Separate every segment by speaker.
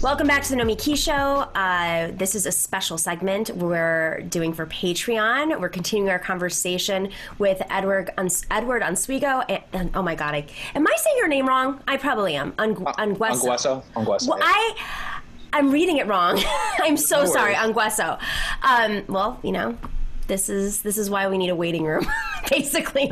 Speaker 1: Welcome back to the Nomiki Show. Uh, this is a special segment we're doing for Patreon. We're continuing our conversation with Edward Uns- Edward Unswego. And, and, oh my God, I, am I saying your name wrong? I probably am. Un-
Speaker 2: uh, Ungueso. Ungueso.
Speaker 1: Well,
Speaker 2: yeah.
Speaker 1: I I'm reading it wrong. I'm so
Speaker 2: No
Speaker 1: sorry. Ungueso. Um, well, you know, this is this is why we need a waiting room, basically.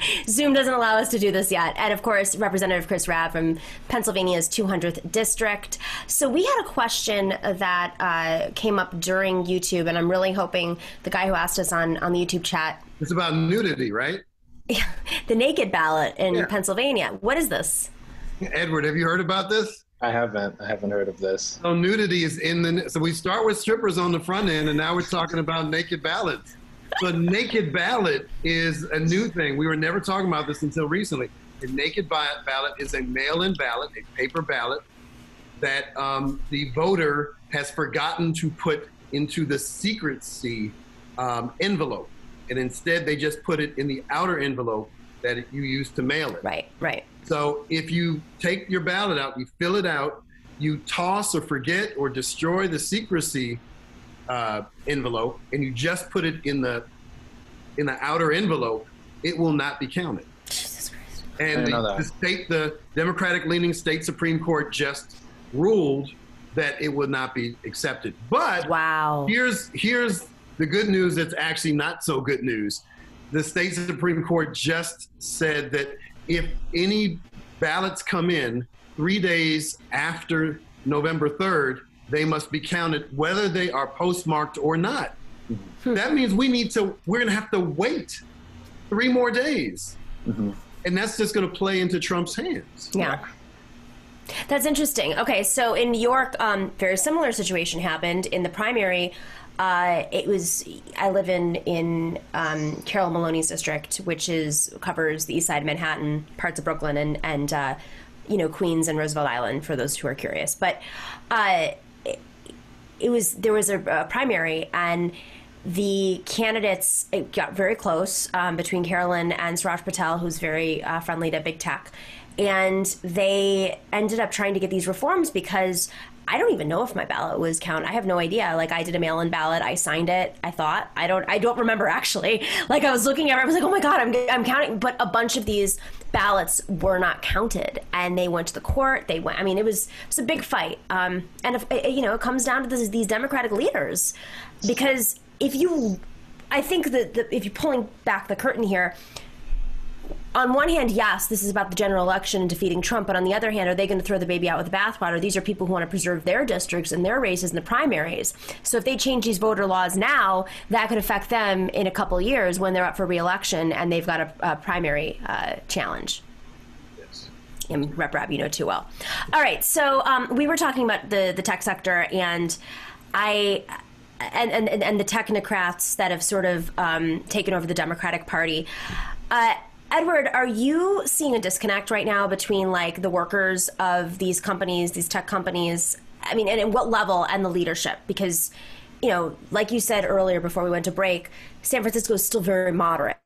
Speaker 1: Zoom doesn't allow us to do this yet. And of course, Representative Chris Rabb from Pennsylvania's 200th district. So we had a question that uh, came up during YouTube, and I'm really hoping the guy who asked us on, on the YouTube chat,
Speaker 3: It's about nudity, right?
Speaker 1: the naked ballot in
Speaker 3: Yeah.
Speaker 1: Pennsylvania. What is this?
Speaker 3: Edward, have you heard about this?
Speaker 2: I haven't. I haven't heard of this.
Speaker 3: So nudity is in the. So we start with strippers on the front end, and now we're talking about naked ballots. So naked ballot is a new thing. We were never talking about this until recently. A naked ballot is a mail-in ballot, a paper ballot that um, the voter has forgotten to put into the secrecy um, envelope, and instead they just put it in the outer envelope that you use to mail it.
Speaker 1: Right, right.
Speaker 3: So if you take your ballot out, you fill it out, you toss or forget or destroy the secrecy uh, envelope, and you just put it in the in the outer envelope, it will not be counted.
Speaker 1: Jesus Christ.
Speaker 2: I
Speaker 3: And the, the state, the Democratic-leaning state Supreme Court just ruled that it would not be accepted. But
Speaker 1: Wow.
Speaker 3: here's here's the good news that's actually not so good news. The state Supreme Court just said that if any ballots come in three days after November 3rd, they must be counted whether they are postmarked or not. That means we need to, we're going to have to wait three more days.
Speaker 2: Mhm.
Speaker 3: And that's just going to play into Trump's hands.
Speaker 1: Yeah. That's interesting. Okay, so in New York, um, very similar situation happened in the primary. Uh, it was I live in in um, Carol Maloney's district, which is covers the East Side, of Manhattan, parts of Brooklyn, and and uh, you know Queens and Roosevelt Island for those who are curious. But uh, it, was there was a, a primary and the candidates got very close um, between Carolyn and Suraj Patel, who's very uh, friendly to big tech, and they ended up trying to get these reforms because I don't even know if my ballot was counted. I have no idea. Like I did a mail-in ballot, I signed it. I thought I don't. I don't remember actually. Like I was looking at it, I was like, oh my god, I'm I'm counting. But a bunch of these ballots were not counted, and they went to the court. They went. I mean, it was it was a big fight. Um, and if, you know, it comes down to this, these Democratic leaders, because if you, I think that the, if you're pulling back the curtain here, on one hand, yes, this is about the general election and defeating Trump, but on the other hand, are they going to throw the baby out with the bathwater? These are people who want to preserve their districts and their races in the primaries. So if they change these voter laws now, that could affect them in a couple of years when they're up for reelection and they've got a, a primary uh, challenge. And Rep Rabb, you know too well. All right, so um, we were talking about the the tech sector, and I and and, and the technocrats that have sort of um, taken over the Democratic Party. Uh, Edward, are you seeing a disconnect right now between like the workers of these companies, these tech companies? I mean, and at what level and the leadership? Because, you know, like you said earlier before we went to break, San Francisco is still very moderate.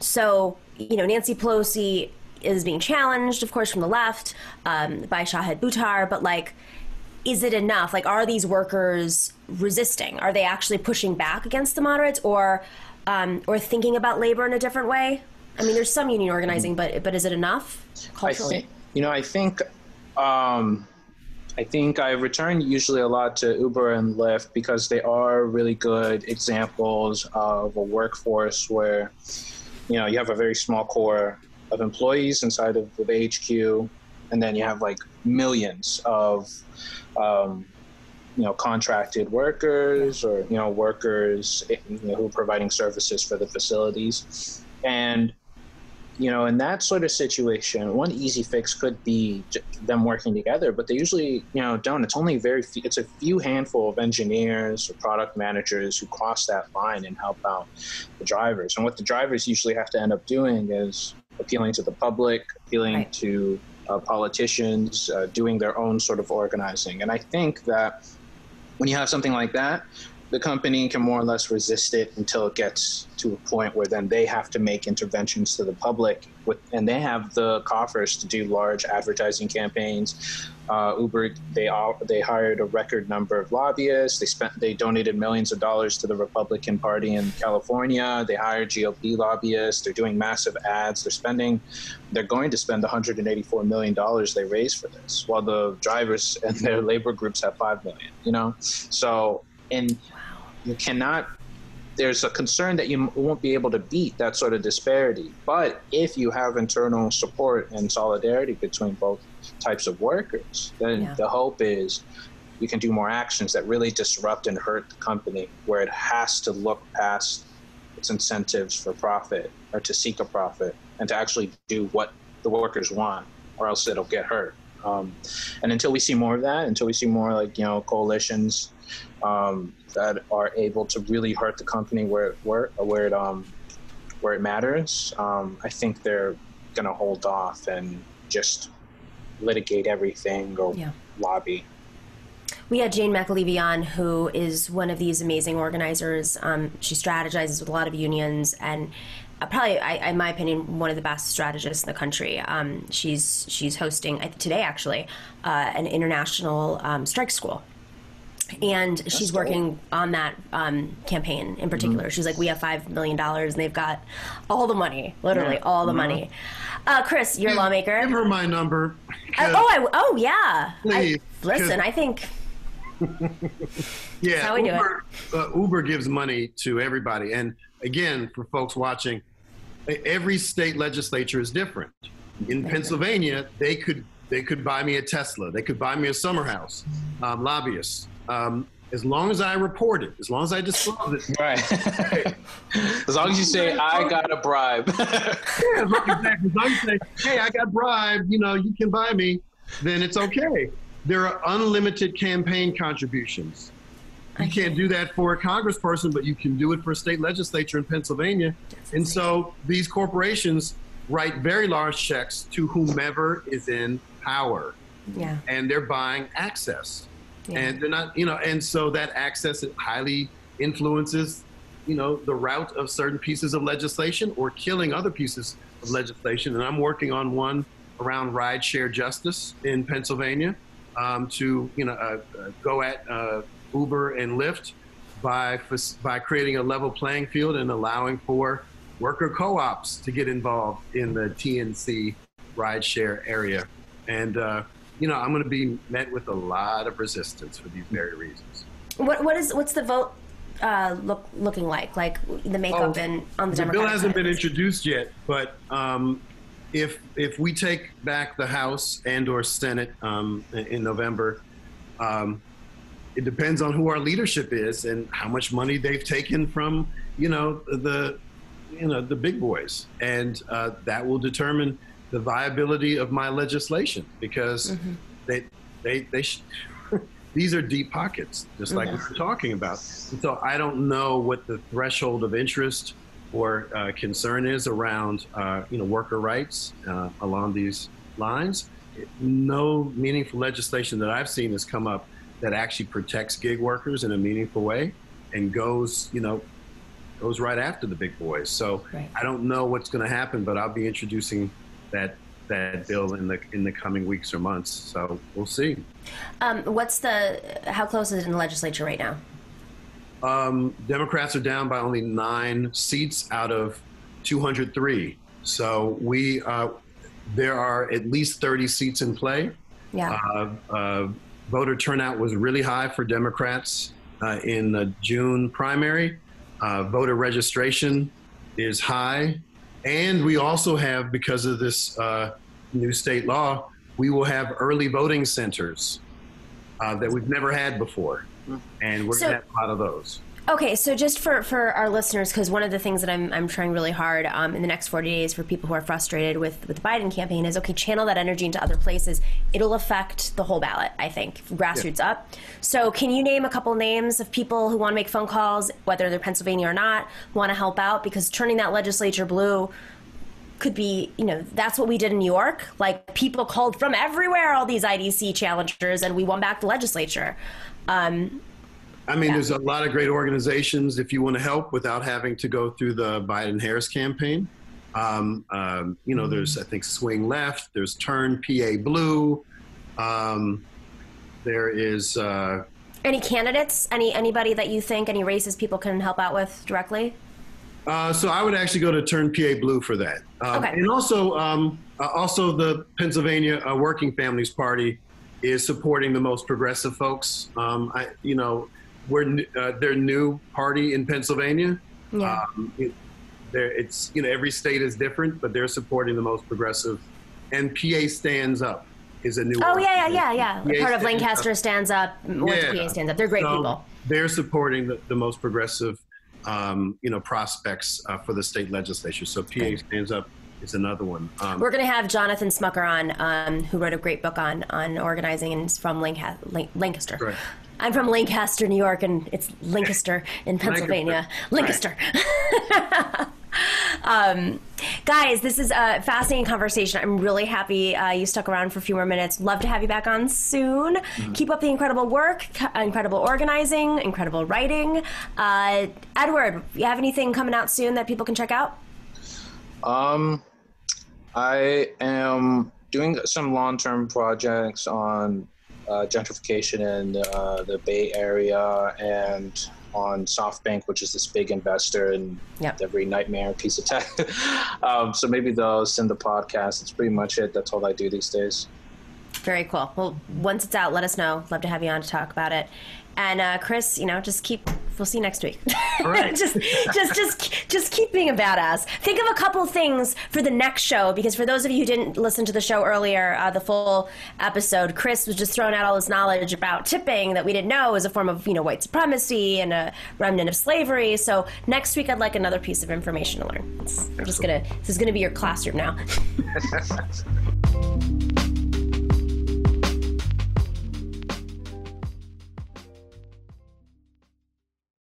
Speaker 1: So, you know, Nancy Pelosi is being challenged, of course, from the left um, by Shahid Buttar, but like, is it enough? Like, are these workers resisting? Are they actually pushing back against the moderates, or um, or thinking about labor in a different way? I mean, there's some union organizing, but but is it enough
Speaker 2: I
Speaker 1: culturally?
Speaker 2: think, you know, I think, um, I think I return usually a lot to Uber and Lyft because they are really good examples of a workforce where, you know, you have a very small core of employees inside of the HQ, and then you have like millions of, um, you know, contracted workers or you know workers you know, who are providing services for the facilities, and you know, in that sort of situation, one easy fix could be them working together, but they usually, you know, don't. It's only very few, it's a few handful of engineers or product managers who cross that line and help out the drivers. And what the drivers usually have to end up doing is appealing to the public, appealing
Speaker 1: Right.
Speaker 2: to uh, politicians, uh, doing their own sort of organizing. And I think that when you have something like that, the company can more or less resist it until it gets to a point where then they have to make interventions to the public with, and they have the coffers to do large advertising campaigns. Uh, Uber, they all, they hired a record number of lobbyists. They spent, they donated millions of dollars to the Republican Party in California. They hired GOP lobbyists. They're doing massive ads. They're spending, they're going to spend 184 million dollars they raised for this, while the drivers and their labor groups have five million. You know, so and you cannot there's a concern that you won't be able to beat that sort of disparity. But if you have internal support and solidarity between both types of workers, then yeah. the hope is you can do more actions that really disrupt and hurt the company where it has to look past its incentives for profit or to seek a profit and to actually do what the workers want or else it'll get hurt. Um, and until we see more of that, until we see more like, you know, coalitions um, that are able to really hurt the company where it where where it um where it matters, um, I think they're going to hold off and just litigate everything or yeah. lobby.
Speaker 1: We had Jane McAlevey on, who is one of these amazing organizers. Um, she strategizes with a lot of unions and uh, probably, I, in my opinion, one of the best strategists in the country. Um, she's she's hosting today actually uh, an international um, strike school and That's she's working on that um, campaign in particular. Mm-hmm. She's like, we have five million dollars, and they've got all the money, literally yeah. all the mm-hmm. money. Uh, Chris, you're a lawmaker.
Speaker 3: Give her my number.
Speaker 1: Uh, oh, I, oh yeah. Please, I, listen, I think.
Speaker 3: yeah, how we Uber, do it. Uh, Uber gives money to everybody, and again, for folks watching, every state legislature is different. In Pennsylvania, they could they could buy me a Tesla. They could buy me a summer house. Um, lobbyists um, as long as I report it, as long as I disclose
Speaker 2: it. Right. as long as you say, I got a bribe. yeah,
Speaker 3: exactly. As long as you say, hey, I got bribed, you know, you can buy me, then it's okay. There are unlimited campaign contributions. You can't do that for a congressperson, but you can do it for a state legislature in Pennsylvania. And so these corporations write very large checks to whomever is in power.
Speaker 1: Yeah.
Speaker 3: And they're buying access. Yeah. And they're not, you know, and so that access highly influences, you know, the route of certain pieces of legislation or killing other pieces of legislation. And I'm working on one around ride share justice in Pennsylvania um, to, you know, uh, uh, go at uh, Uber and Lyft by by creating a level playing field and allowing for worker co-ops to get involved in the TNC rideshare area. And uh, you know, I'm going to be met with a lot of resistance for these very reasons.
Speaker 1: What what is what's the vote uh, look looking like? Like the makeup oh, in on the,
Speaker 3: the bill hasn't been introduced yet, but um, if if we take back the House and or Senate um, in November, um, it depends on who our leadership is and how much money they've taken from you know the you know the big boys, and uh, that will determine the viability of my legislation because mm-hmm. they they they sh- these are deep pockets, just like mm-hmm. we were talking about. And so I don't know what the threshold of interest or uh, concern is around uh, you know worker rights uh, along these lines. No meaningful legislation that I've seen has come up that actually protects gig workers in a meaningful way and goes you know goes right after the big boys. So right. I don't know what's going to happen, but I'll be introducing that that bill in the in the coming weeks or months. So we'll see.
Speaker 1: Um, what's the how close is it in the legislature right now?
Speaker 3: Um, Democrats are down by only nine seats out of 203. So we uh, there are at least 30 seats in play.
Speaker 1: Yeah. Uh,
Speaker 3: uh, voter turnout was really high for Democrats uh, in the June primary. Uh, voter registration is high and we also have, because of this uh, new state law, we will have early voting centers uh, that we've never had before. And we're so, going to have a lot of those.
Speaker 1: Okay, so just for, for our listeners, because one of the things that I'm, I'm trying really hard um, in the next 40 days for people who are frustrated with, with the Biden campaign is okay, channel that energy into other places. It'll affect the whole ballot, I think, grassroots yeah. up. So, can you name a couple names of people who want to make phone calls, whether they're Pennsylvania or not, want to help out? Because turning that legislature blue could be, you know, that's what we did in New York. Like people called from everywhere, all these IDC challengers, and we won back the legislature. Um,
Speaker 3: I mean,
Speaker 1: Yeah.
Speaker 3: there's a lot of great organizations if you want to help without having to go through the Biden Harris campaign. Um, um, you know, there's, I think, Swing Left, there's Turn PA Blue. Um, there is, uh,
Speaker 1: Any candidates? Any anybody that you think any races people can help out with directly?
Speaker 3: uh, so I would actually go to Turn PA Blue for that. Um,
Speaker 1: Okay.
Speaker 3: And also, um, uh, also the Pennsylvania uh, Working Families Party is supporting the most progressive folks. Um, I, you know, we're uh, they're new party in Pennsylvania.
Speaker 1: Yeah.
Speaker 3: Um, it, there, it's you know every state is different, but they're supporting the most progressive. And PA stands up is a new.
Speaker 1: oh yeah, yeah, yeah, yeah.
Speaker 3: PA
Speaker 1: Part of
Speaker 3: Stands Up.
Speaker 1: Lancaster stands up.
Speaker 3: Yeah.
Speaker 1: PA stands up. They're great
Speaker 3: So
Speaker 1: people.
Speaker 3: They're supporting the, the most progressive, um, you know, prospects uh, for the state legislature. So PA stands up is another one. Um,
Speaker 1: We're going to have Jonathan Smucker on, um, who wrote a great book on on organizing and is from Lanca- Lan- Lancaster.
Speaker 3: Correct.
Speaker 1: I'm from Lancaster, New York, and it's Lancaster in Pennsylvania. Lancaster. um, guys, this is a fascinating conversation. I'm really happy uh, you stuck around for a few more minutes. Love to have you back on soon. Keep up the incredible work, incredible organizing, incredible writing. Uh, Edward, you have anything coming out soon that people can check out?
Speaker 2: Um, I am doing some long-term projects on uh, gentrification in uh, the Bay Area and on SoftBank, which is this big investor in
Speaker 1: Yep.
Speaker 2: every nightmare piece of tech. um, so maybe those and the podcast. That's pretty much it. That's all I do these days.
Speaker 1: Very cool. Well, once it's out, let us know. Love to have you on to talk about it. And uh, Chris, you know, just keep. We'll see you next week.
Speaker 3: right.
Speaker 1: just, just, just, just keep being a badass. Think of a couple things for the next show, because for those of you who didn't listen to the show earlier, uh, the full episode, Chris was just throwing out all this knowledge about tipping that we didn't know was a form of, you know, white supremacy and a remnant of slavery. So next week, I'd like another piece of information to learn. It's- I'm just gonna. This is gonna be your classroom now.